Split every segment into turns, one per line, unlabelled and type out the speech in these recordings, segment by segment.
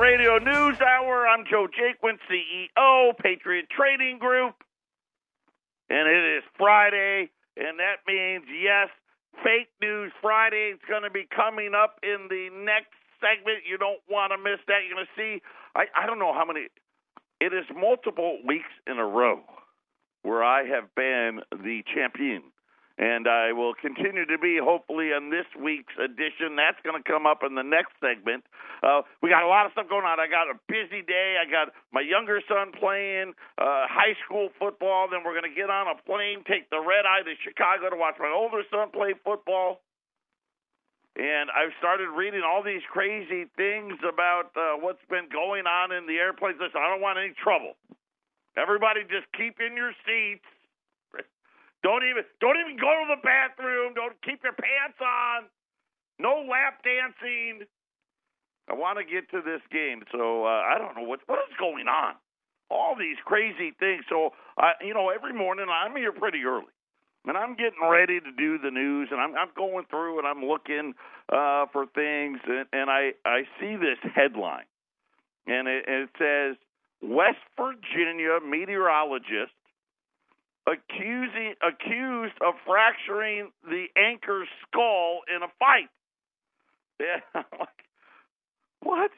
Radio News Hour. I'm Joe Jaquin, CEO, Patriot Trading Group. And it is Friday, and that means, yes, Fake News Friday is going to be coming up in the next segment. You don't want to miss that. You're going to see, I, I don't know how many, it is multiple weeks in a row where I have been the champion and I will continue to be hopefully on this week's edition. That's going to come up in the next segment. Uh, we got a lot of stuff going on. I got a busy day. I got my younger son playing uh, high school football. Then we're going to get on a plane, take the red eye to Chicago to watch my older son play football. And I've started reading all these crazy things about uh, what's been going on in the airplanes. Listen, I don't want any trouble. Everybody just keep in your seats don't even don't even go to the bathroom. Don't keep your pants on. No lap dancing. I want to get to this game, so uh, I don't know what what is going on. All these crazy things. So I, you know, every morning I'm here pretty early, and I'm getting ready to do the news, and I'm I'm going through and I'm looking uh, for things, and, and I I see this headline, and it, and it says West Virginia meteorologist accusing accused of fracturing the anchor's skull in a fight. Yeah, what?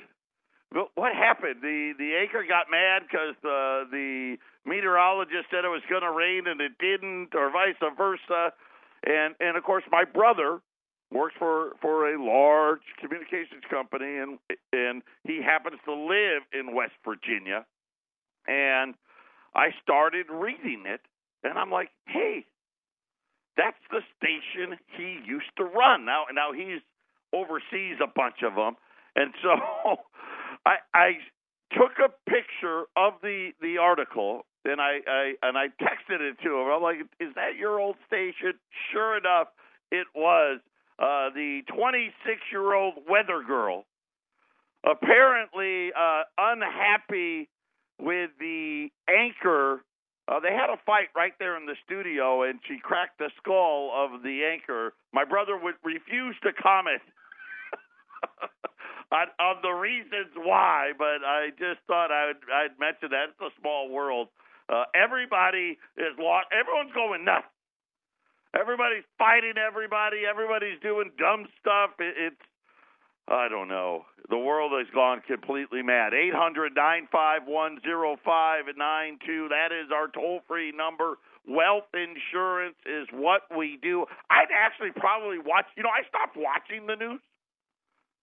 What happened? The the anchor got mad because the uh, the meteorologist said it was going to rain and it didn't, or vice versa. And and of course, my brother works for for a large communications company, and and he happens to live in West Virginia. And I started reading it, and I'm like, hey, that's the station he used to run. Now, now he's oversees a bunch of them, and so I, I took a picture of the the article and I, I and I texted it to him. I'm like, "Is that your old station?" Sure enough, it was uh, the 26 year old weather girl. Apparently, uh, unhappy with the anchor uh, they had a fight right there in the studio, and she cracked the skull of the anchor. My brother would refuse to comment on, on the reasons why, but I just thought I would I'd mention that it's a small world. Uh, everybody is lost. Everyone's going nuts. Everybody's fighting everybody. Everybody's doing dumb stuff. It, it's I don't know. The world has gone completely mad. 800 951 0592. That is our toll free number. Wealth insurance is what we do. I'd actually probably watch, you know, I stopped watching the news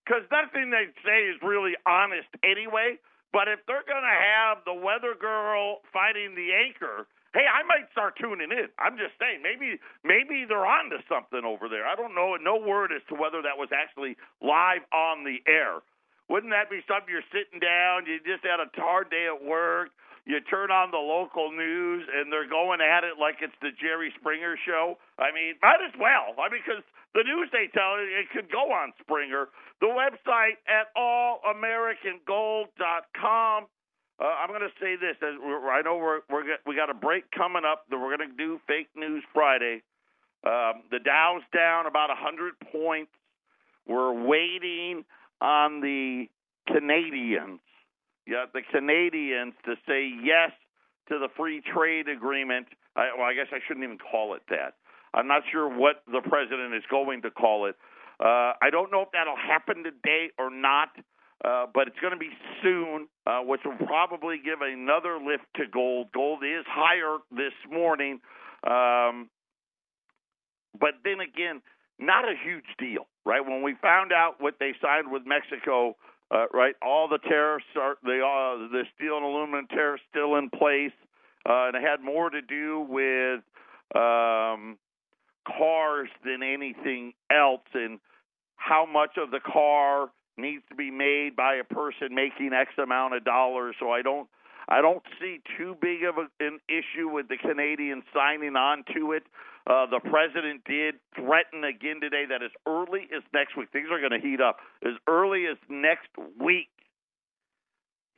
because nothing they say is really honest anyway. But if they're going to have the weather girl fighting the anchor, hey, I might start tuning in. I'm just saying, maybe maybe they're on to something over there. I don't know. No word as to whether that was actually live on the air. Wouldn't that be something you're sitting down, you just had a hard day at work, you turn on the local news and they're going at it like it's the Jerry Springer show? I mean, might as well. I mean, because the news they tell it, it could go on Springer. The website at allamericangold.com uh, I'm going to say this. I know we're, we're we got a break coming up that we're going to do Fake News Friday. Um, the Dow's down about 100 points. We're waiting on the Canadians, yeah, the Canadians to say yes to the free trade agreement. I, well, I guess I shouldn't even call it that. I'm not sure what the president is going to call it. Uh, I don't know if that'll happen today or not. Uh, but it's going to be soon, uh, which will probably give another lift to gold. Gold is higher this morning, um, but then again, not a huge deal, right? When we found out what they signed with Mexico, uh, right, all the tariffs are the uh, the steel and aluminum tariffs still in place, uh, and it had more to do with um, cars than anything else, and how much of the car needs to be made by a person making X amount of dollars. So I don't I don't see too big of a, an issue with the Canadians signing on to it. Uh, the president did threaten again today that as early as next week, things are going to heat up. As early as next week,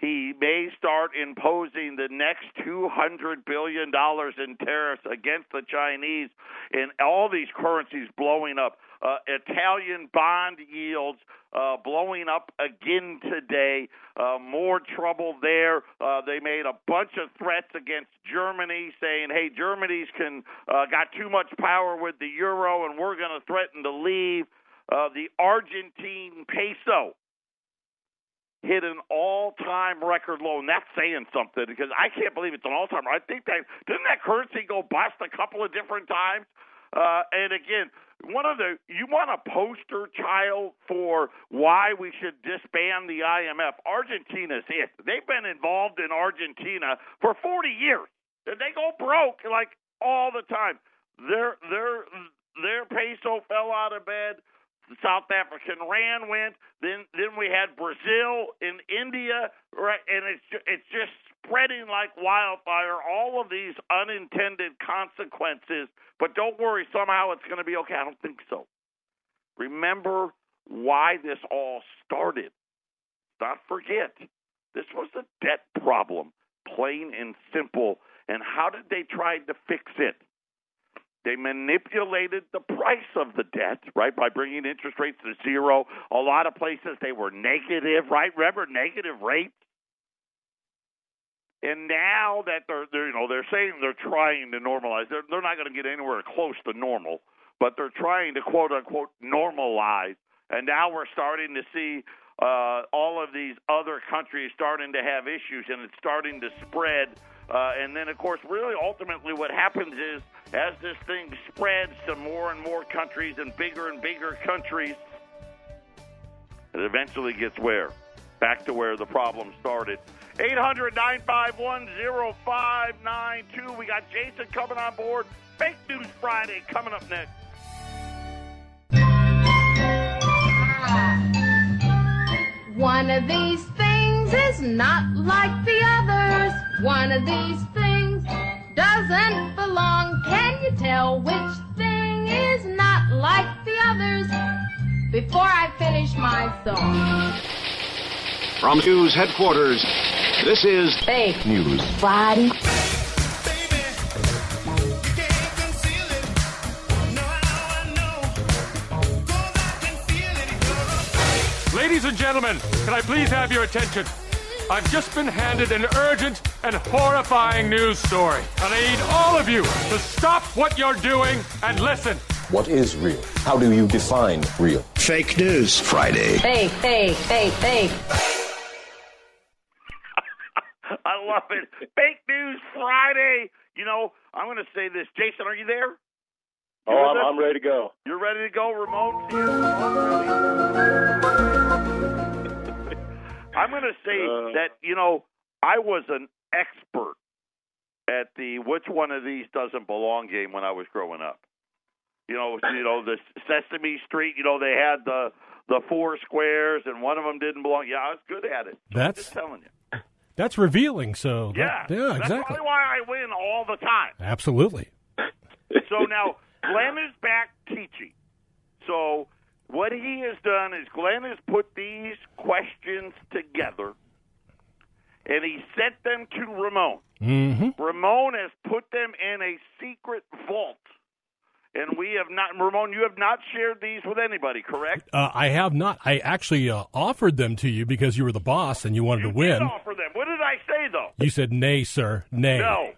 he may start imposing the next $200 billion in tariffs against the Chinese, and all these currencies blowing up. Uh, Italian bond yields uh, blowing up again today. Uh, more trouble there. Uh, they made a bunch of threats against Germany, saying, "Hey, Germany's can uh, got too much power with the euro, and we're going to threaten to leave." Uh, the Argentine peso hit an all-time record low, and that's saying something because I can't believe it's an all-time. I think that didn't that currency go bust a couple of different times. Uh, and again, one of the you want a poster child for why we should disband the IMF. Argentina's it. They've been involved in Argentina for 40 years. They go broke like all the time. Their their their peso fell out of bed. The South African rand went. Then then we had Brazil and India, right? And it's it's just spreading like wildfire. All of these unintended consequences. But don't worry, somehow it's going to be okay. I don't think so. Remember why this all started. Not forget, this was a debt problem, plain and simple. And how did they try to fix it? They manipulated the price of the debt, right, by bringing interest rates to zero. A lot of places they were negative, right? Remember negative rates? And now that they're, they're you know they're saying they're trying to normalize, they're they're not going to get anywhere close to normal, but they're trying to quote unquote normalize. And now we're starting to see uh, all of these other countries starting to have issues, and it's starting to spread. Uh, and then, of course, really ultimately what happens is as this thing spreads to more and more countries and bigger and bigger countries, it eventually gets where? Back to where the problem started. 800 951 0592. We got Jason coming on board. Fake News Friday coming up next.
One of these things is not like the others. One of these things doesn't belong. Can you tell which thing is not like the others? Before I finish my song.
From news headquarters, this is
Fake
News
Friday.
Ladies and gentlemen, can I please have your attention? I've just been handed an urgent and horrifying news story. And I need all of you to stop what you're doing and listen.
What is real? How do you define real?
Fake News Friday.
Fake, fake, fake, fake.
I love it. Fake News Friday. You know, I'm going to say this. Jason, are you there?
Oh,
You're
I'm,
the-
I'm ready to go.
You're ready to go, Ramon's here. I'm going to say
Uh.
that you know I was an expert at the which one of these doesn't belong game when I was growing up. You know, you know the Sesame Street. You know they had the the four squares and one of them didn't belong. Yeah, I was good at it.
That's-
just telling you.
That's revealing. So
Yeah,
that- yeah,
That's
exactly.
probably why I win all the time.
Absolutely.
So now Glenn is back teaching. So what he has done is Glenn has put these together and he sent them to Ramon.
hmm
Ramon has put them in a secret vault. And we have not, Ramon, you have not shared these with anybody, correct?
Uh, I have not. I actually uh, offered them to you because you were the boss and you wanted
You
to win.
did offer them. What did I say, though?
You said nay, sir. Nay.
No,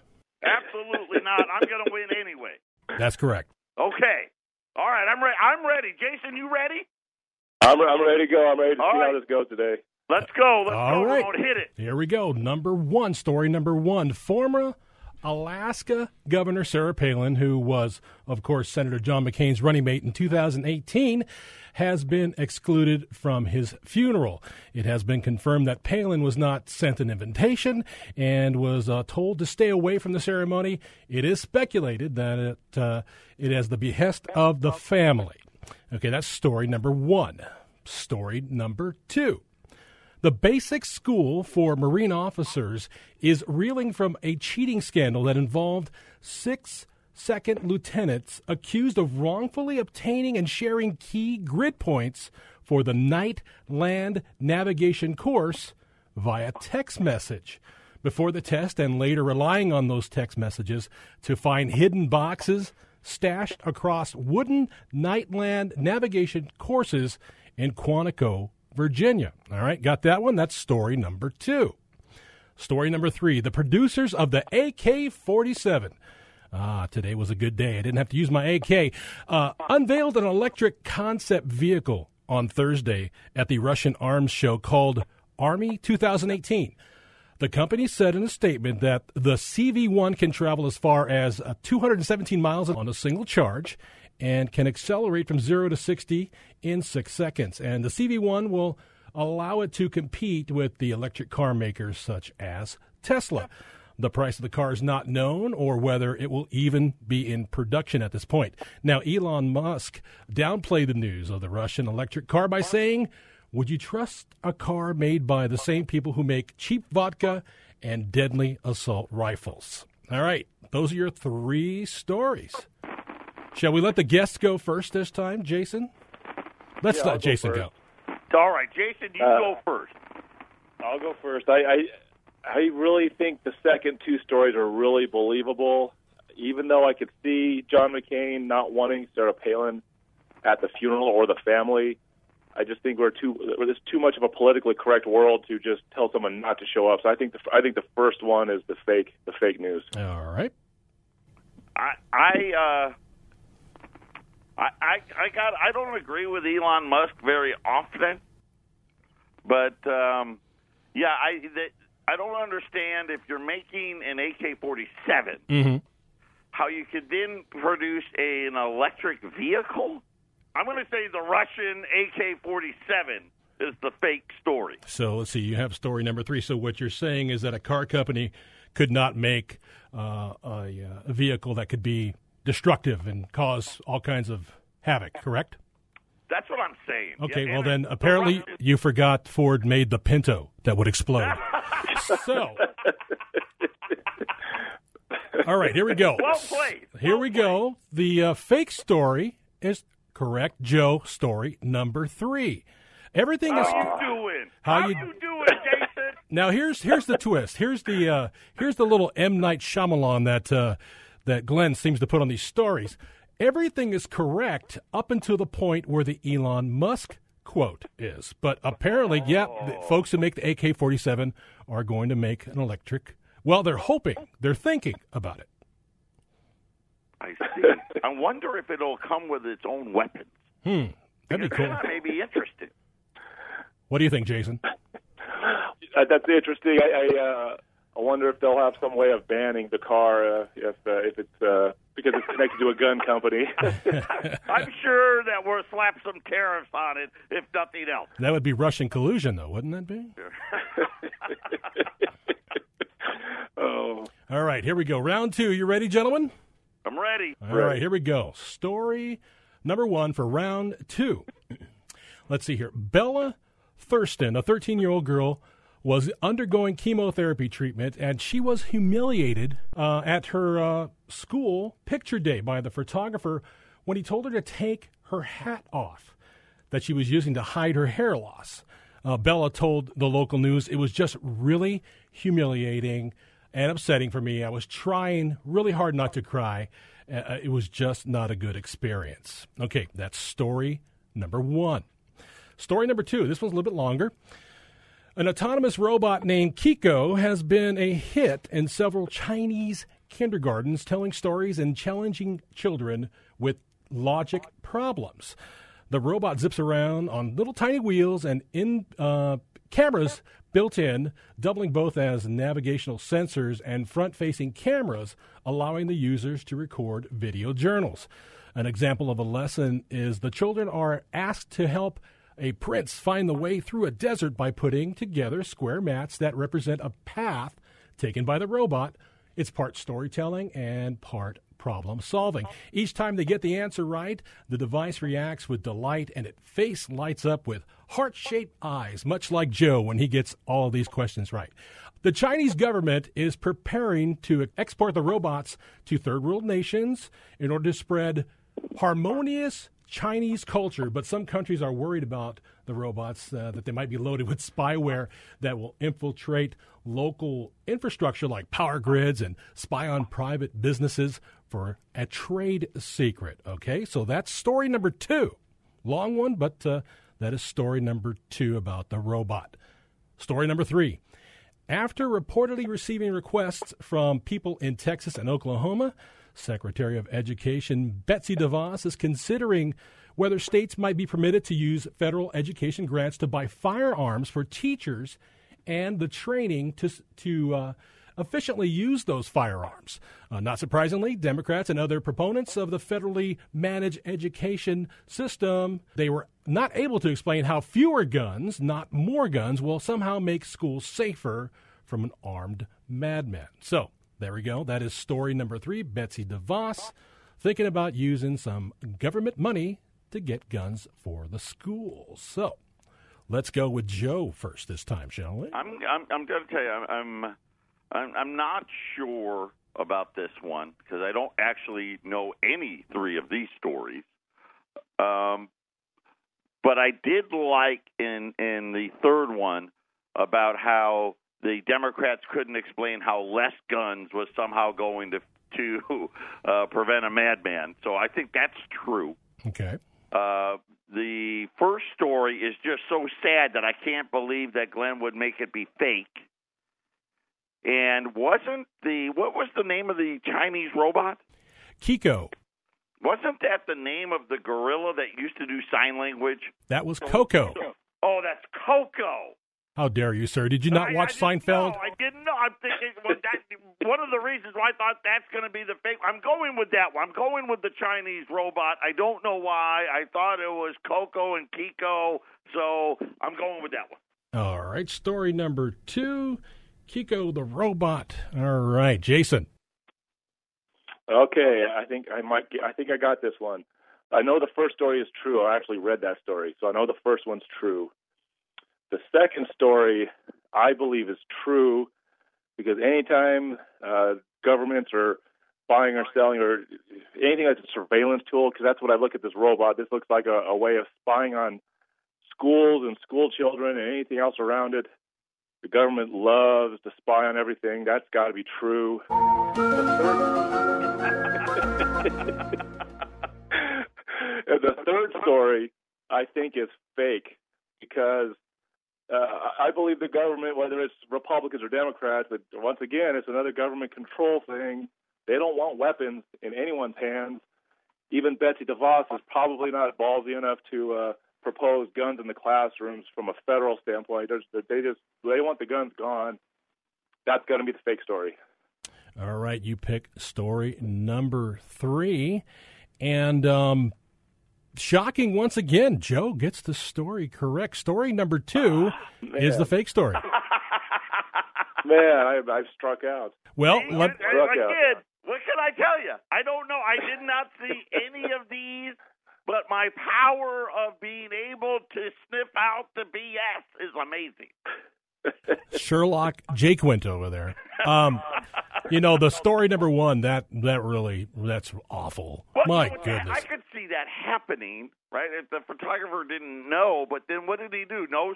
absolutely not. I'm going to win anyway.
That's correct.
Okay. All right, I'm ready. I'm ready. Jason, you ready?
I'm, I'm ready to go. I'm ready to
All
see
right.
how this goes today.
Let's go. Let's
All
go,
right.
Hit it.
Here we go. Number one, story number one. Former Alaska Governor Sarah Palin, who was, of course, Senator John McCain's running mate in 2018, has been excluded from his funeral. It has been confirmed that Palin was not sent an invitation and was uh, told to stay away from the ceremony. It is speculated that it, uh, it is the behest of the family. Okay, that's story number one. Story number two. The basic school for Marine officers is reeling from a cheating scandal that involved six second lieutenants accused of wrongfully obtaining and sharing key grid points for the night land navigation course via text message. Before the test and later relying on those text messages to find hidden boxes stashed across wooden Nightland navigation courses in Quantico, Virginia. All right, got that one? That's story number two. Story number three the producers of the AK 47. Ah, today was a good day. I didn't have to use my AK. Uh, unveiled an electric concept vehicle on Thursday at the Russian arms show called Army 2018. The company said in a statement that the CV1 can travel as far as uh, 217 miles on a single charge and can accelerate from 0 to 60 in 6 seconds. And the CV1 will allow it to compete with the electric car makers such as Tesla. The price of the car is not known or whether it will even be in production at this point. Now, Elon Musk downplayed the news of the Russian electric car by saying, Would you trust a car made by the same people who make cheap vodka and deadly assault rifles? All right, those are your three stories. Shall we let the guests go first this time, Jason? Let's
Yeah,
let
I'll go
Jason
first.
go.
All right, Jason, you
Uh,
go first.
I'll go first. I, I I really think the second two stories are really believable, even though I could see John McCain not wanting Sarah Palin at the funeral or the family. I just think we're too there's too much of a politically correct world to just tell someone not to show up. So I think the I think the first one is the fake the fake news.
All right.
I I uh I I I got I don't agree with Elon Musk very often, but um yeah, I that, I don't understand if you're making an AK-47
Mm-hmm.
how you could then produce a, an electric vehicle. I'm going to say the Russian AK-47 is the fake story.
So let's see. You have story number three. So what you're saying is that a car company could not make uh, a, uh, a vehicle that could be destructive and cause all kinds of havoc. Correct?
That's what I'm saying.
Okay.
Yeah,
well, then
the
apparently you forgot Ford made the Pinto that would explode. so. All right, here we go.
Well played.
Here
Well
we go. The uh, fake story is correct. Joe, story number three. Everything is.
How you doing?
How
How
you-
you doing, Jason?
Now here's here's the twist. Here's the uh, here's the little M Night Shyamalan that uh, that Glenn seems to put on these stories. Everything is correct up until the point where the Elon Musk quote is. But apparently, yeah, the folks who make the AK-47 are going to make an electric. Well, they're hoping, they're thinking about it.
I see. I wonder if it'll come with its own weapons.
Hmm, that'd be cool.
That may be interesting.
What do you think, Jason?
Uh, that's interesting. I I, uh, I wonder if they'll have some way of banning the car uh, if uh, if it's uh, because it's connected to a gun company.
I'm sure that we'll slap some tariffs on it, if nothing else.
That would be Russian collusion, though, wouldn't that be?
oh,
All right, here we go. Round two. You ready, gentlemen?
I'm ready.
All right, here we go. Story number one for round two. Let's see here. Bella Thurston, a 13 year old girl, was undergoing chemotherapy treatment, and she was humiliated uh, at her uh, school picture day by the photographer when he told her to take her hat off that she was using to hide her hair loss. Uh, Bella told the local news it was just really humiliating and upsetting for me. I was trying really hard not to cry. Uh, it was just not a good experience. Okay, that's story number one. Story number two. This one's a little bit longer. An autonomous robot named Kiko has been a hit in several Chinese kindergartens, telling stories and challenging children with logic problems. The robot zips around on little tiny wheels and in uh, cameras built in, doubling both as navigational sensors and front facing cameras, allowing the users to record video journals. An example of a lesson is the children are asked to help a prince find the way through a desert by putting together square mats that represent a path taken by the robot. It's part storytelling and part problem solving. Each time they get the answer right, the device reacts with delight and its face lights up with heart shaped eyes, much like Joe when he gets all these questions right. The Chinese government is preparing to export the robots to third world nations in order to spread harmonious Chinese culture, but some countries are worried about the robots uh, that they might be loaded with spyware that will infiltrate local infrastructure like power grids and spy on private businesses for a trade secret. Okay, so that's story number two. Long one, but uh, that is story number two about the robot. Story number three. After reportedly receiving requests from people in Texas and Oklahoma, Secretary of Education Betsy DeVos is considering whether states might be permitted to use federal education grants to buy firearms for teachers and the training to to uh, efficiently use those firearms. Uh, not surprisingly, Democrats and other proponents of the federally managed education system they were not able to explain how fewer guns, not more guns, will somehow make schools safer from an armed madman. So there we go. That is story number three. Betsy DeVos thinking about using some government money to get guns for the schools. So let's go with Joe first this time, shall we?
I'm I'm, I'm going to tell you I'm, I'm I'm not sure about this one because I don't actually know any three of these stories. Um, but I did like in in the third one about how the Democrats couldn't explain how less guns was somehow going to to uh, prevent a madman. So I think that's true.
Okay.
Uh, the first story is just so sad that I can't believe that Glenn would make it be fake. And wasn't the what was the name of the Chinese robot?
Kiko.
Wasn't that the name of the gorilla that used to do sign language?
That was Coco.
Oh, that's Coco.
How dare you, sir? Did you not
I,
watch
I
Seinfeld?
know. I didn't know. I'm thinking well, that one of the reasons why I thought that's going to be the fake. I'm going with that one. I'm going with the Chinese robot. I don't know why. I thought it was Coco and Kiko, so I'm going with that one.
All right. Story number two Kiko the robot. All right. Jason.
Okay, I think I might. Get, I think I got this one. I know the first story is true. I actually read that story, so I know the first one's true. The second story, I believe, is true because anytime uh, governments are buying or selling or anything that's a surveillance tool, because that's what I look at this robot. This looks like a, a way of spying on schools and school children and anything else around it. The government loves to spy on everything. That's got to be true. and the third story, I think, is fake because uh, I believe the government, whether it's Republicans or Democrats, but once again, it's another government control thing. They don't want weapons in anyone's hands. Even Betsy DeVos is probably not ballsy enough to uh, propose guns in the classrooms from a federal standpoint. There's, they just they want the guns gone. That's going to be the fake story.
All right. You pick story number three. And um, shocking once again, Joe gets the story correct. Story number two
Ah,
is the fake story.
Man, I, I've struck out.
Well,
See,
let,
I, I, again, what can I tell you? I don't know. I did not see any of these, but my power of being able to sniff out the BS is amazing.
Sherlock Jake went over there. Um, you know, the story number one that that really that's awful.
Well,
My goodness.
I could see that happening, right? If the photographer didn't know, but then what did he do? No,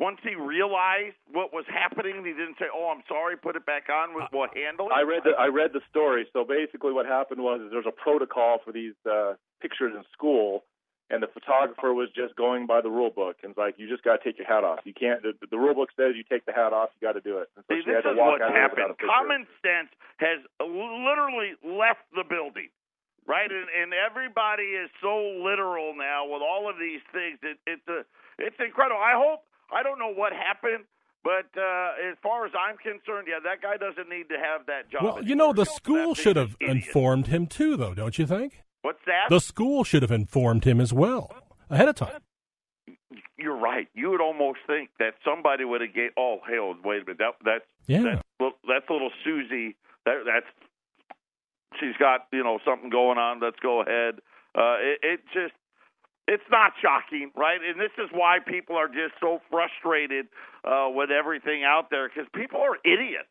once he realized what was happening, he didn't say, "Oh, I'm sorry, put it back on. We'll, we'll handle.
I read the I read the story. So basically, what happened was there's a protocol for these uh, pictures in school, and the photographer was just going by the rule book and it's like, you just got to take your hat off. You can't. The, the rule book says you take the hat off. You got to do it. And so
See, this
had to
is
walk
what
out of there without
happened. Common sense has literally left the building, right? And, and everybody is so literal now with all of these things. It, it's a, it's incredible. I hope. I don't know what happened. But uh, as far as I'm concerned, yeah, that guy doesn't need to have that job.
well, you know, the school should have
idiot.
informed him too, though, don't you think?
What's that?
The school should have informed him as well ahead of time.
You're right. You would almost think that somebody would have gave. Oh, hell, wait a minute. That that's
Yeah.
that's, well, that's little Susie. That that's she's got you know something going on. Let's go ahead. Uh, it, it just it's not shocking, right? And this is why people are just so frustrated uh, with everything out there because people are idiots.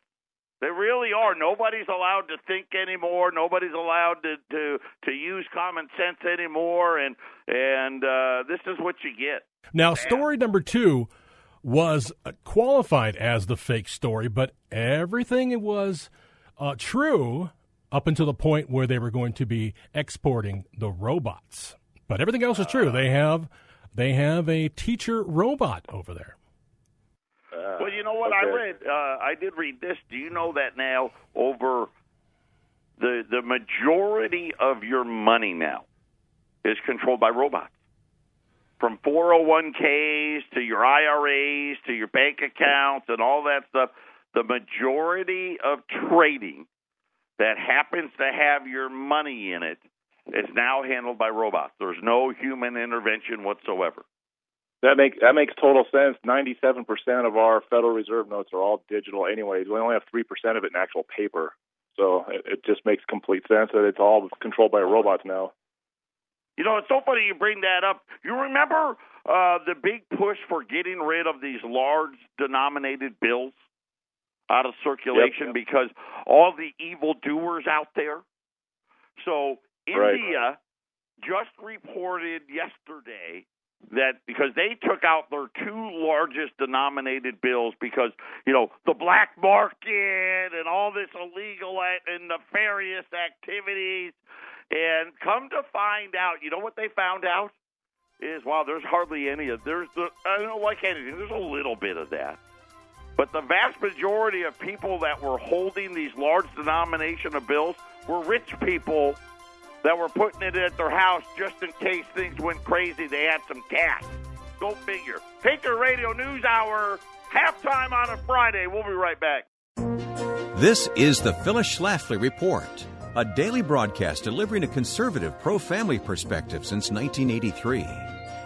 They really are. Nobody's allowed to think anymore. Nobody's allowed to to, to use common sense anymore, and and uh, this is what you get.
Now, story number two was uh, qualified as the fake story, but everything was uh, true up until the point where they were going to be exporting the robots. But everything else is true. They have they have a teacher robot over there.
Uh,
Well, you know what
okay.
I read? Uh, I did read this. Do you know that now over the the majority of your money now is controlled by robots? From 401ks to your IRAs to your bank accounts and all that stuff, the majority of trading that happens to have your money in it is now handled by robots. There's no human intervention whatsoever.
That makes that makes total sense. Ninety-seven percent of our Federal Reserve notes are all digital, anyways. We only have three percent of it in actual paper, so it, it just makes complete sense that it's all controlled by robots now.
You know, it's so funny you bring that up. You remember uh, the big push for getting rid of these large denominated bills out of circulation
Yep.
because all the evil doers out there? So, India just reported yesterday that because they took out their two largest denominated bills because you know the black market and all this illegal and nefarious activities. And come to find out you know what they found out? Is wow there's hardly any of there's the I don't like anything there's a little bit of that. But the vast majority of people that were holding these large denomination of bills were rich people that were putting it at their house just in case things went crazy. They had some cash. Go figure. Patriot Radio News Hour, halftime on a Friday. We'll be right back.
This is the Phyllis Schlafly Report, a daily broadcast delivering a conservative pro family perspective since 1983.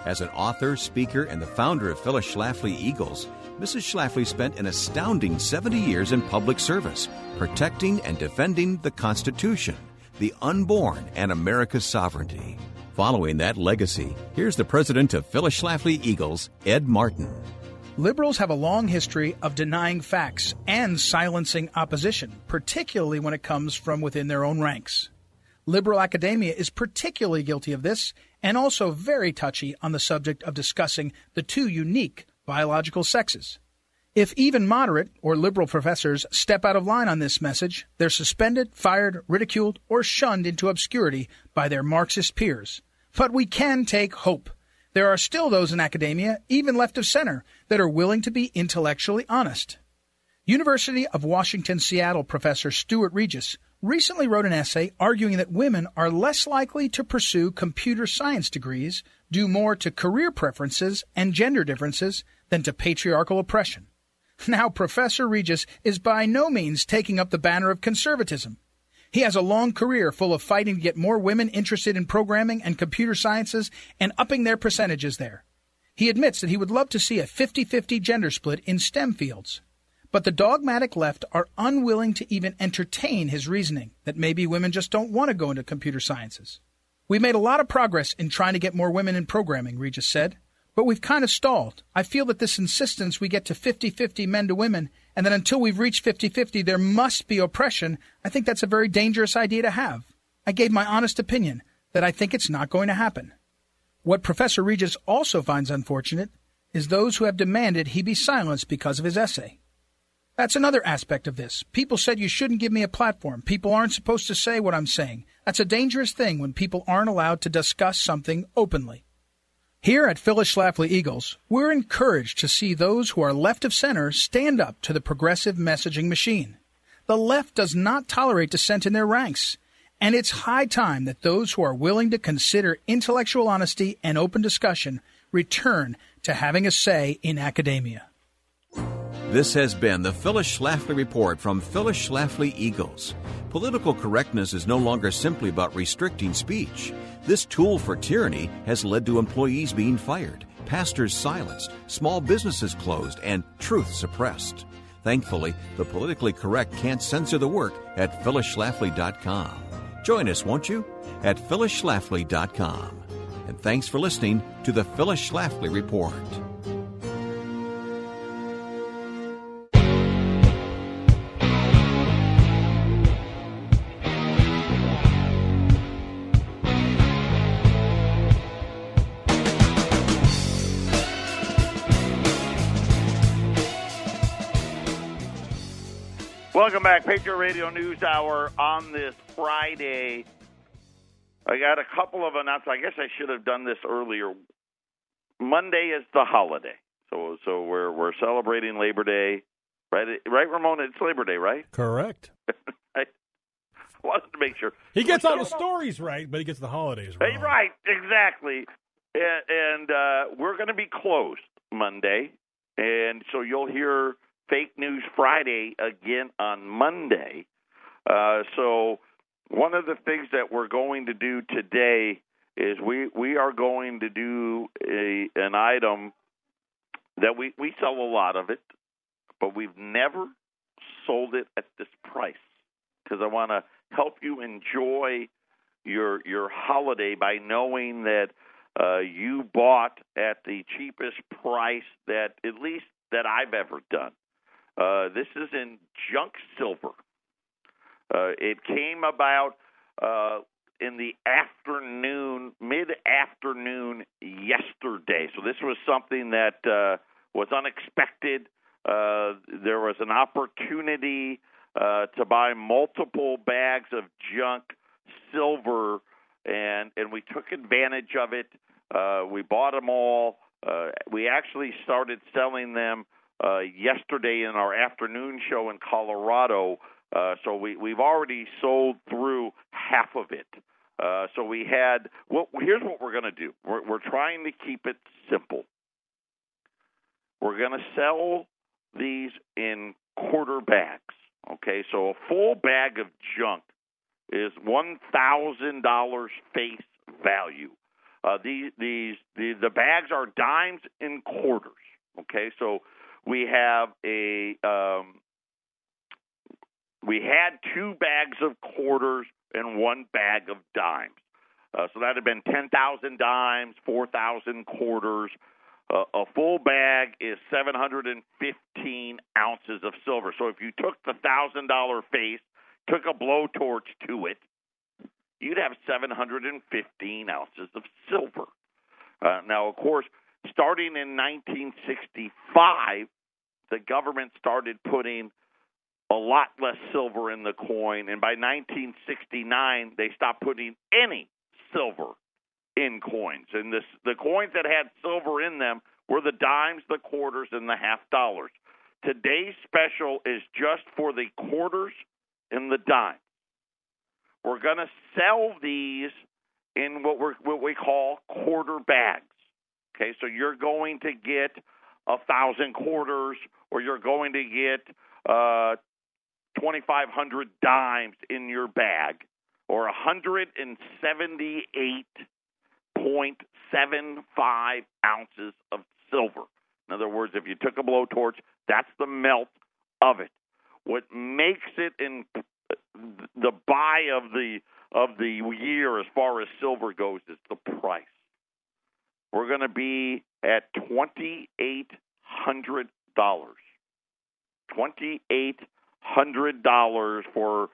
As an author, speaker, and the founder of Phyllis Schlafly Eagles, Mrs. Schlafly spent an astounding 70 years in public service, protecting and defending the Constitution, the unborn, and America's sovereignty. Following that legacy, here's the president of Phyllis Schlafly Eagles, Ed Martin.
Liberals have a long history of denying facts and silencing opposition, particularly when it comes from within their own ranks. Liberal academia is particularly guilty of this and also very touchy on the subject of discussing the two unique biological sexes. If even moderate or liberal professors step out of line on this message, they're suspended, fired, ridiculed, or shunned into obscurity by their Marxist peers. But we can take hope. There are still those in academia, even left of center, that are willing to be intellectually honest. University of Washington Seattle professor Stuart Reges recently wrote an essay arguing that women are less likely to pursue computer science degrees due more to career preferences and gender differences than to patriarchal oppression. Now, Professor Reges is by no means taking up the banner of conservatism. He has a long career full of fighting to get more women interested in programming and computer sciences and upping their percentages there. He admits that he would love to see a 50 50 gender split in STEM fields. But the dogmatic left are unwilling to even entertain his reasoning that maybe women just don't want to go into computer sciences. We've made a lot of progress in trying to get more women in programming, Reges said, but we've kind of stalled. I feel that this insistence we get to 50 50 men to women and that until we've reached 50 50 there must be oppression, I think that's a very dangerous idea to have. I gave my honest opinion that I think it's not going to happen. What Professor Reges also finds unfortunate is those who have demanded he be silenced because of his essay. That's another aspect of this. People said you shouldn't give me a platform. People aren't supposed to say what I'm saying. That's a dangerous thing when people aren't allowed to discuss something openly. Here at Phyllis Schlafly Eagles, we're encouraged to see those who are left of center stand up to the progressive messaging machine. The left does not tolerate dissent in their ranks, and it's high time that those who are willing to consider intellectual honesty and open discussion return to having a say in academia.
This has been the Phyllis Schlafly Report from Phyllis Schlafly Eagles. Political correctness is no longer simply about restricting speech. This tool for tyranny has led to employees being fired, pastors silenced, small businesses closed, and truth suppressed. Thankfully, the politically correct can't censor the work at phyllisschlafly.com. Join us, won't you? At phyllisschlafly.com. And thanks for listening to the Phyllis Schlafly Report.
Welcome back, Patriot Radio News Hour on this Friday. I got a couple of announcements. I guess I should have done this earlier. Monday is the holiday, so so we're we're celebrating Labor Day, right? Right, Ramon? It's Labor Day, right?
Correct.
I wanted to make sure
He gets all the stories right, but he gets the holidays wrong.
right, exactly. And, and uh, we're going to be closed Monday, and so you'll hear Fake News Friday again on Monday. Uh, so one of the things that we're going to do today is we we are going to do a an item that we we sell a lot of it, but we've never sold it at this price because I want to help you enjoy your your holiday by knowing that uh, you bought at the cheapest price that at least that I've ever done. Uh, this is in junk silver. Uh, it came about uh, in the afternoon, mid afternoon yesterday. So this was something that uh, was unexpected. Uh, there was an opportunity to buy multiple bags of junk silver, and and we took advantage of it. We bought them all. We actually started selling them uh, yesterday in our afternoon show in Colorado. Uh, so we, we've already sold through half of it. Uh, so we had. Well, here's what we're going to do. We're, we're trying to keep it simple. We're going to sell these in quarter bags. Okay, so a full bag of junk is one thousand dollars face value. Uh, these these the, the bags are dimes and quarters. Okay, so we have a um, we had two bags of quarters and one bag of dimes. Uh, so that had been ten thousand dimes, four thousand quarters. Uh, a full bag is 715 ounces of silver. So if you took the thousand dollar face, took a blowtorch to it, you'd have 715 ounces of silver. Uh, now, of course, starting in 1965, the government started putting a lot less silver in the coin, and by 1969, they stopped putting any silver in coins. And this, the coins that had silver in them were the dimes, the quarters, and the half dollars. Today's special is just for the quarters and the dimes. We're going to sell these in what we what we call quarter bags. Okay, so you're going to get a thousand quarters, or you're going to get uh, 2,500 dimes in your bag, or 178.75 ounces of silver. In other words, if you took a blowtorch, that's the melt of it. What makes it in the buy of the of the year as far as silver goes is the price. We're going to be at twenty eight hundred dollars. Twenty eight hundred dollars for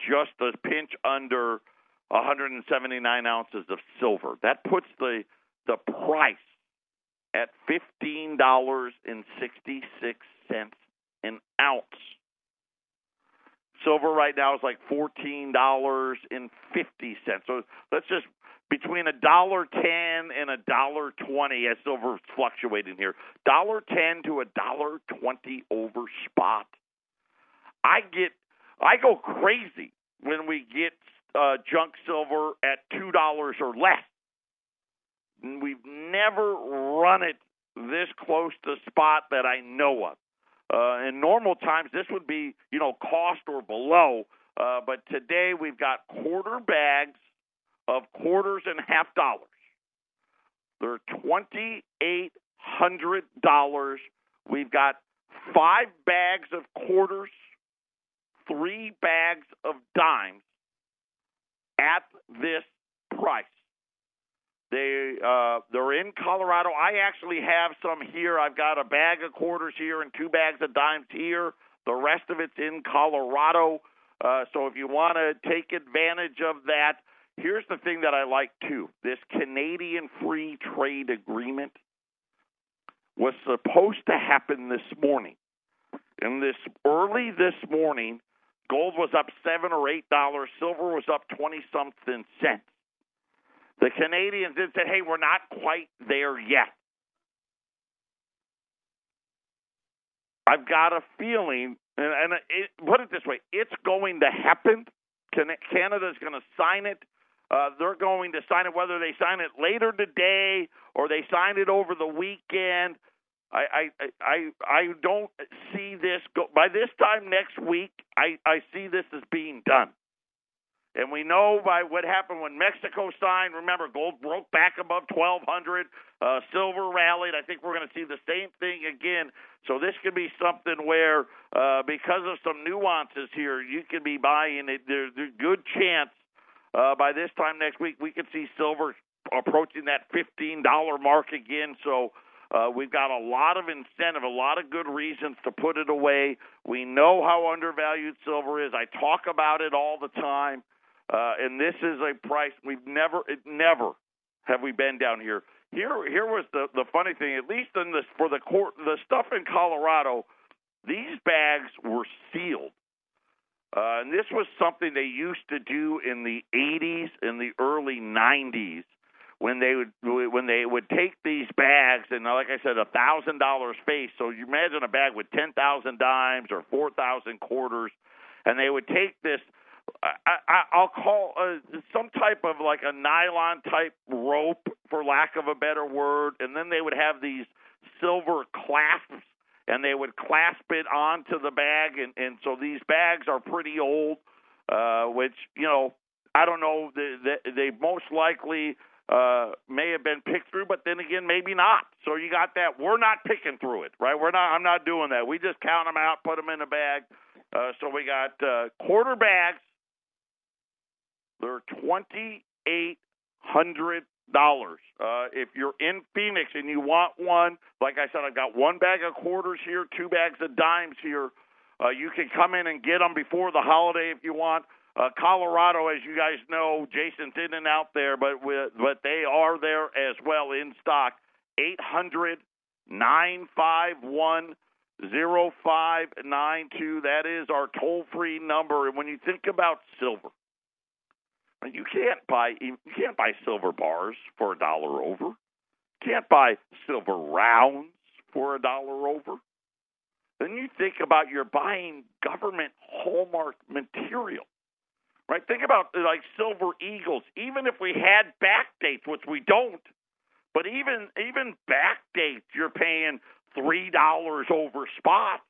just a pinch under 179 ounces of silver. That puts the the price at fifteen dollars and sixty six cents an ounce. Silver right now is like fourteen dollars and fifty cents. So let's just between a dollar ten and a dollar twenty as silver's fluctuating here. Dollar ten to a dollar twenty over spot. I get I go crazy when we get uh, junk silver at two dollars or less. We've never run it this close to spot that I know of. Uh, in normal times, this would be you know cost or below. Uh, but today we've got quarter bags of quarters and half dollars. They're twenty eight hundred dollars. We've got five bags of quarters, three bags of dimes at this price. They uh, they're in Colorado. I actually have some here. I've got a bag of quarters here and two bags of dimes here. The rest of it's in Colorado. Uh, so if you want to take advantage of that, here's the thing that I like too. This Canadian Free Trade Agreement was supposed to happen this morning. And this early this morning, gold was up seven or eight dollars, silver was up twenty something cents. The Canadians did said, "Hey, we're not quite there yet." I've got a feeling, and, and it, put it this way: it's going to happen. Canada's going to sign it. Uh, they're going to sign it, whether they sign it later today or they sign it over the weekend. I I I I don't see this go by this time next week. I I see this as being done. And we know by what happened when Mexico signed. Remember, gold broke back above 1,200. Uh, silver rallied. I think we're going to see the same thing again. So this could be something where, uh, because of some nuances here, you could be buying it. There's a good chance uh, by this time next week we could see silver approaching that $15 mark again. So uh, we've got a lot of incentive, a lot of good reasons to put it away. We know how undervalued silver is. I talk about it all the time, uh, and this is a price we've never, never have we been down here. Here, here was the the funny thing. At least in this for the court, the stuff in Colorado, these bags were sealed. Uh, and this was something they used to do in the 80s and the early 90s when they would when they would take these bags and like I said, a thousand dollars face. So you imagine a bag with ten thousand dimes or four thousand quarters, and they would take this. I, I, I'll call uh, some type of like a nylon type rope, for lack of a better word, and then they would have these silver clasps, and they would clasp it onto the bag, and and so these bags are pretty old, uh, which you know I don't know. They, they, they most likely uh, may have been picked through, but then again, maybe not. So you got that. We're not picking through it, right? We're not. I'm not doing that. We just count them out, put them in a bag. Uh, so we got uh, quarter bags. They're twenty eight hundred dollars. Uh, if you're in Phoenix and you want one, like I said, I've got one bag of quarters here, two bags of dimes here. Uh, you can come in and get them before the holiday if you want. Uh, Colorado, as you guys know, Jason's in and out there, but with, but they are there as well in stock. Eight hundred nine five one zero five nine two. That is our toll free number. And when you think about silver, you can't buy you can't buy silver bars for a dollar over. Can't buy silver rounds for a dollar over. Then you think about you're buying government hallmark material right? Think about like Silver Eagles. Even if we had back dates, which we don't, but even even back dates, you're paying three dollars over spot.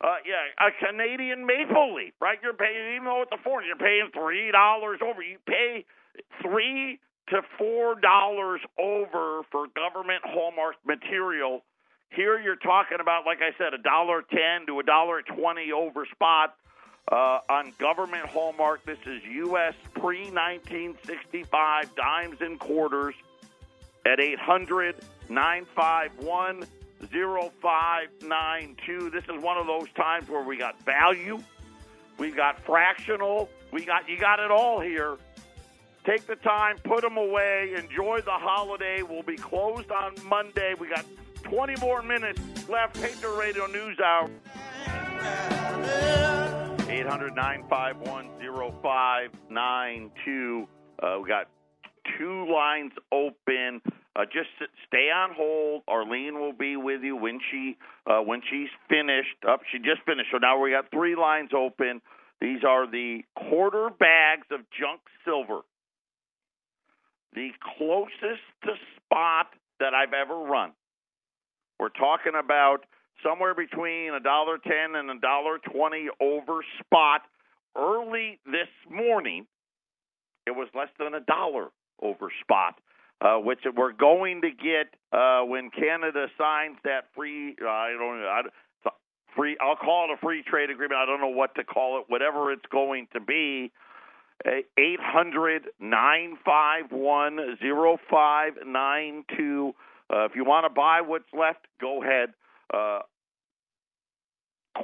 Uh, yeah, a Canadian Maple Leaf, right? You're paying even though it's a foreign, you're paying three dollars over. You pay three to four dollars over for government hallmark material. Here you're talking about, like I said, a dollar ten to a dollar twenty over spot uh, on government hallmark. This is U.S. pre 1965 dimes and quarters at 800 951 0592. This is one of those times where we got value, we got fractional, we got you got it all here. Take the time, put them away, enjoy the holiday. We'll be closed on Monday. We got 20 more minutes left. Patriot Radio News Hour. 800 951 0592. Uh, we got two lines open. Uh, just stay on hold. Arlene will be with you when she uh, when she's finished. Up, oh, she just finished. So now we got three lines open. These are the quarter bags of junk silver. The closest to spot that I've ever run. We're talking about somewhere between a dollar ten and a dollar twenty over spot. Early this morning, it was less than a dollar over spot, uh, which we're going to get uh, when Canada signs that free. Uh, I don't know. Free. I'll call it a free trade agreement. I don't know what to call it. Whatever it's going to be. Eight hundred nine five one zero five nine two. Uh, if you want to buy what's left, go ahead. Uh,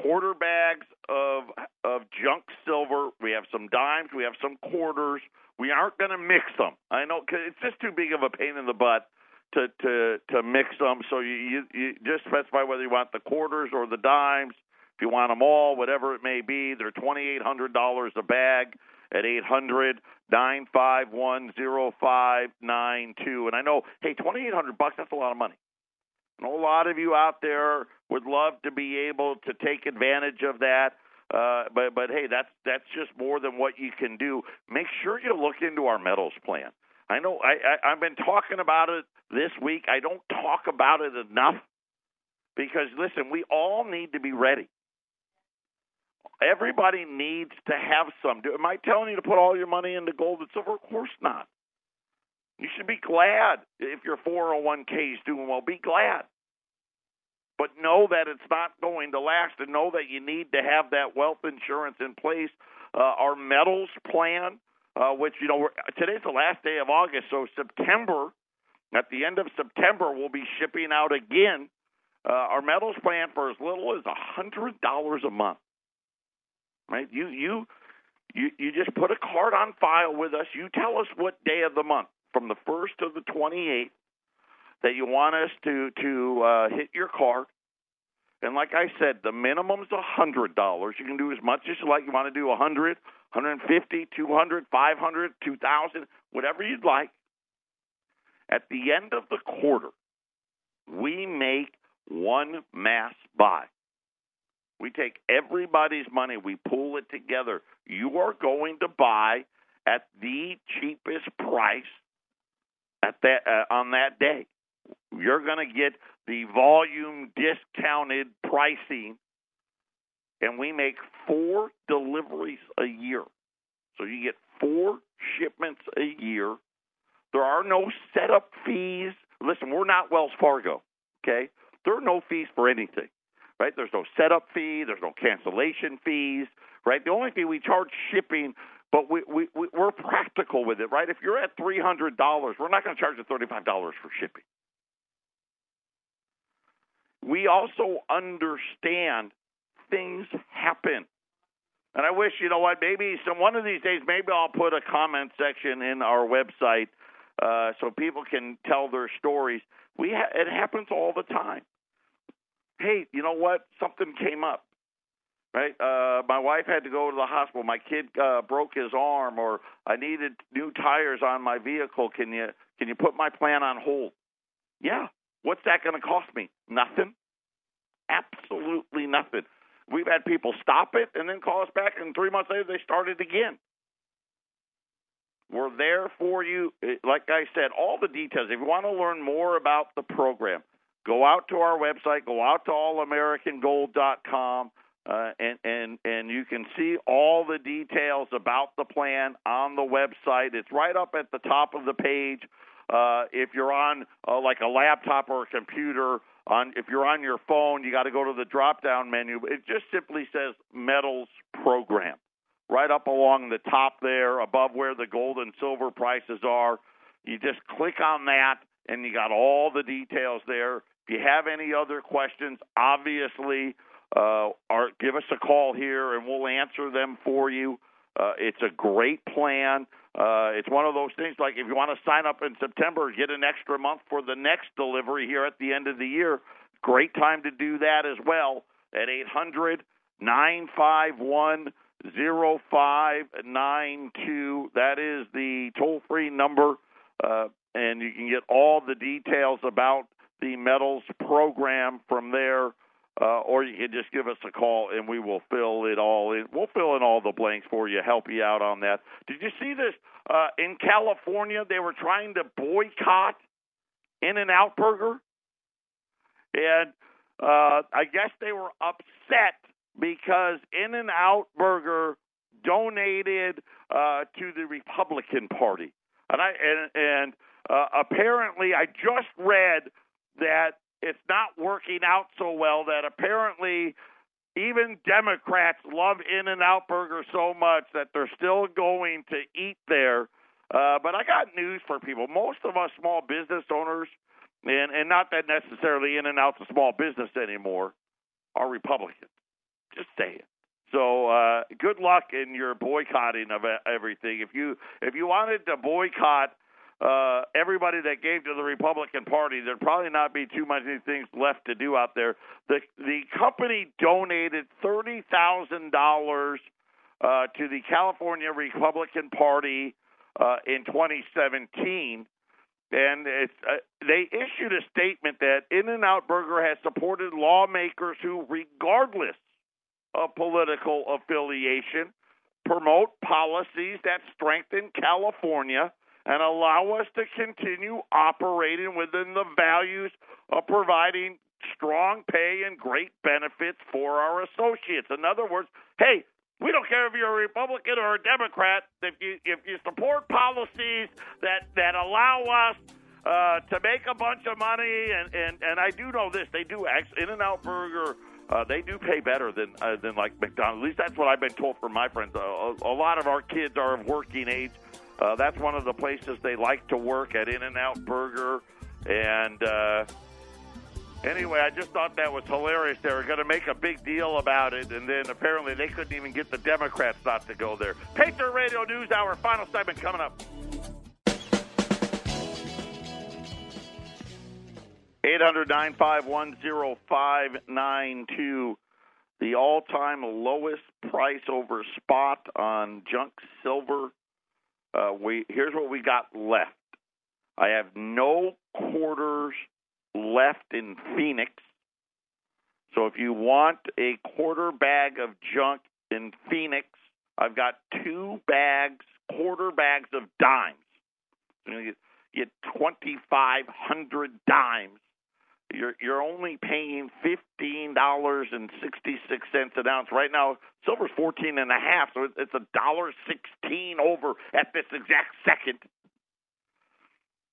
quarter bags of of junk silver. We have some dimes. We have some quarters. We aren't going to mix them. I know cause it's just too big of a pain in the butt to to to mix them. So you, you you just specify whether you want the quarters or the dimes. If you want them all, whatever it may be, they're $2,800 a bag at 800 951 0592. And I know, hey, 2800 bucks, that's a lot of money. And a lot of you out there would love to be able to take advantage of that. Uh, but but hey, that's that's just more than what you can do. Make sure you look into our metals plan. I know I, I I've been talking about it this week. I don't talk about it enough because listen, we all need to be ready. Everybody needs to have some. Am I telling you to put all your money into gold and silver? Of course not. You should be glad if your 401k is doing well. Be glad. But know that it's not going to last and know that you need to have that wealth insurance in place. Uh, our metals plan, uh, which, you know, today's the last day of August, so September, at the end of September, we'll be shipping out again uh, our metals plan for as little as a $100 a month right? You you you you just put a card on file with us. You tell us what day of the month, from the first to the twenty eighth, that you want us to to uh, hit your card. And like I said, the minimum is a hundred dollars. You can do as much as you like. You want to do a hundred, hundred and fifty, two hundred, five hundred, two thousand, whatever you'd like. At the end of the quarter, we make one mass buy. We take everybody's money, we pool it together. You are going to buy at the cheapest price at that uh, on that day. You're going to get the volume discounted pricing and we make four deliveries a year. So you get four shipments a year. There are no setup fees. Listen, we're not Wells Fargo, okay? There are no fees for anything right? There's no setup fee, there's no cancellation fees, right? The only fee we charge shipping, but we, we, we we're practical with it, right? If you're at three hundred dollars, we're not going to charge you thirty five dollars for shipping. We also understand things happen. And I wish, you know what, maybe some one of these days, maybe I'll put a comment section in our website uh, so people can tell their stories. We ha- it happens all the time hey, you know what? Something came up. Right? Uh, my wife had to go to the hospital. My kid uh, broke his arm, or I needed new tires on my vehicle. Can you can you put my plan on hold? Yeah. What's that going to cost me? Nothing. Absolutely nothing. We've had people stop it and then call us back, and three months later they started again. We're there for you. Like I said, all the details. If you want to learn more about the program, go out to our website, go out to allamericangold.com, uh, and and and you can see all the details about the plan on the website. It's right up at the top of the page. Uh, if you're on uh, like a laptop or a computer, on if you're on your phone, you got to go to the drop down menu. It just simply says metals program right up along the top there, above where the gold and silver prices are. You just click on that, and you got all the details there. If you have any other questions, obviously, uh, are, give us a call here and we'll answer them for you. Uh, it's a great plan. Uh, it's one of those things like if you want to sign up in September, get an extra month for the next delivery here at the end of the year. Great time to do that as well at 800 951 0592. That is the toll free number, uh, and you can get all the details about the metals program from there, uh, or you can just give us a call and we will fill it all in. We'll fill in all the blanks for you, help you out on that. Did you see this? Uh, in California, they were trying to boycott In and Out Burger. And uh, I guess they were upset because In and Out Burger donated uh, to the Republican Party. And I and, and uh, apparently, I just read that it's not working out so well that apparently even Democrats love In and Out Burger so much that they're still going to eat there. Uh, but I got news for people. Most of us small business owners, and, and not that necessarily In and Out's a small business anymore, are Republicans. Just saying. So uh, good luck in your boycotting of everything. If you if you wanted to boycott uh, everybody that gave to the Republican Party, there'd probably not be too many things left to do out there. The the company donated thirty thousand dollars uh, to the California Republican Party uh, in 2017. And it's, uh, they issued a statement that In N Out Burger has supported lawmakers who, regardless of political affiliation, promote policies that strengthen California and allow us to continue operating within the values of providing strong pay and great benefits for our associates. In other words, hey, we don't care if you're a Republican or a Democrat. If you if you support policies that that allow us uh, to make a bunch of money, and, and and I do know this, they do. In and Out Burger uh, they do pay better than uh, than like McDonald's. At least that's what I've been told from my friends. A, a lot of our kids are of working age. Uh, that's one of the places they like to work at In and Out Burger. And uh, anyway, I just thought that was hilarious. They were going to make a big deal about it, and then apparently they couldn't even get the Democrats not to go there. Patriot Radio News Hour, final segment coming up. 800 951 0592. The all time lowest price over spot on junk silver. Uh, we Here's what we got left I have no quarters left in Phoenix. So if you want a quarter bag of junk in Phoenix, I've got two bags, quarter bags of dimes. You get 2,500 dimes you're you're only paying fifteen dollars and sixty six cents an ounce right now. Silver's fourteen and a half, so it's a dollar sixteen over at this exact second.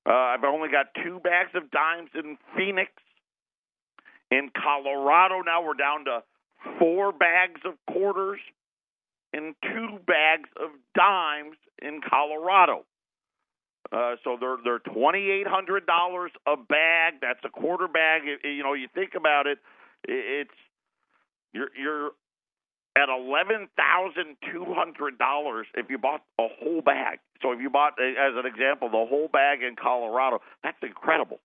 Uh, I've only got two bags of dimes in Phoenix. In Colorado, now we're down to four bags of quarters and two bags of dimes in Colorado. Uh, so they're they're twenty eight hundred dollars a bag. That's a quarter bag. You know, you think about it, it's you're you're at eleven thousand two hundred dollars if you bought a whole bag. So if you bought, as an example, the whole bag in Colorado, that's incredible.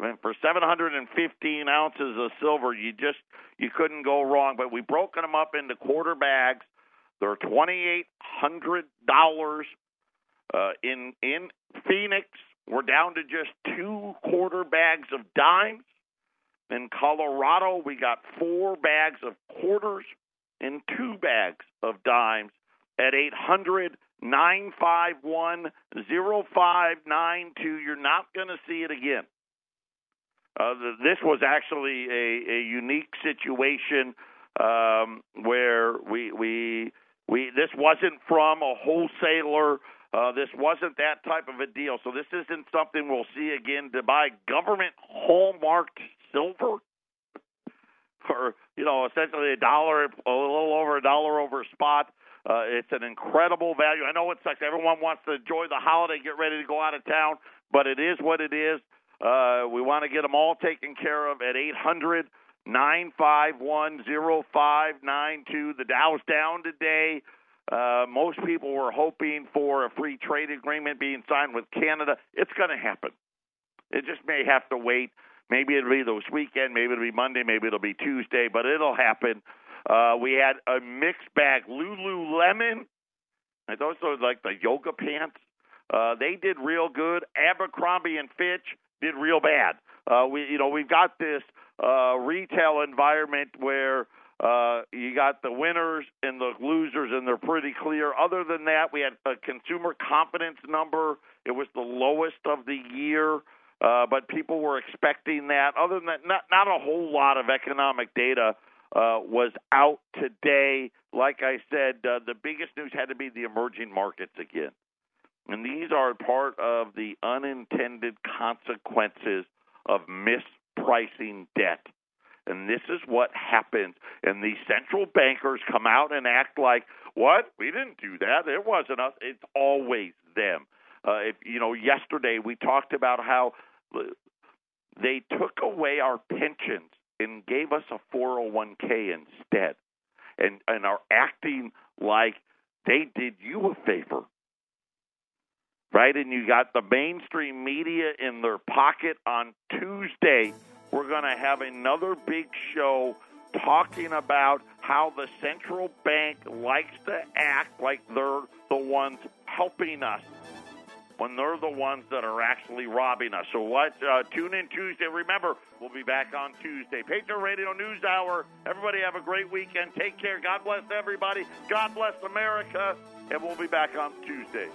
I mean, for 715 ounces of silver, you just you couldn't go wrong. But we've broken them up into quarter bags. They're twenty eight hundred dollars uh, in in Phoenix, we're down to just two quarter bags of dimes. In Colorado, we got four bags of quarters and two bags of dimes at 800 951 0592. You're not going to see it again. Uh, this was actually a, a unique situation um, where we we we this wasn't from a wholesaler uh, this wasn't that type of a deal. So this isn't something we'll see again to buy government hallmarked silver for, you know, essentially a dollar, a little over a dollar over spot. Uh, it's an incredible value. I know it sucks. Everyone wants to enjoy the holiday, get ready to go out of town, but it is what it is. Uh, we want to get them all taken care of at 800 951 0592. The Dow's down today. Uh, most people were hoping for a free trade agreement being signed with Canada. It's going to happen. It just may have to wait. Maybe it'll be this weekend. Maybe it'll be Monday. Maybe it'll be Tuesday. But it'll happen. Uh, we had a mixed bag. Lululemon. Those are like the yoga pants. Uh, they did real good. Abercrombie and Fitch did real bad. Uh, we, you know, we've got this uh, retail environment where uh, you got the winners and the losers, and they're pretty clear. Other than that, we had a consumer confidence number. It was the lowest of the year, uh, but people were expecting that. Other than that, not not a whole lot of economic data uh, was out today. Like I said, uh, the biggest news had to be the emerging markets again, and these are part of the unintended consequences of mispricing debt. And this is what happens. And these central bankers come out and act like, what? We didn't do that. It wasn't us. It's always them. Uh, if you know, yesterday we talked about how they took away our pensions and gave us a 401k instead, and and are acting like they did you a favor. right? And you got the mainstream media in their pocket on Tuesday. We're going to have another big show talking about how the central bank likes to act like they're the ones helping us when they're the ones that are actually robbing us. So let uh, tune in Tuesday. Remember, we'll be back on Tuesday. Patriot Radio News Hour. Everybody have a great weekend. Take care. God bless everybody. God bless America. And we'll be back on Tuesday.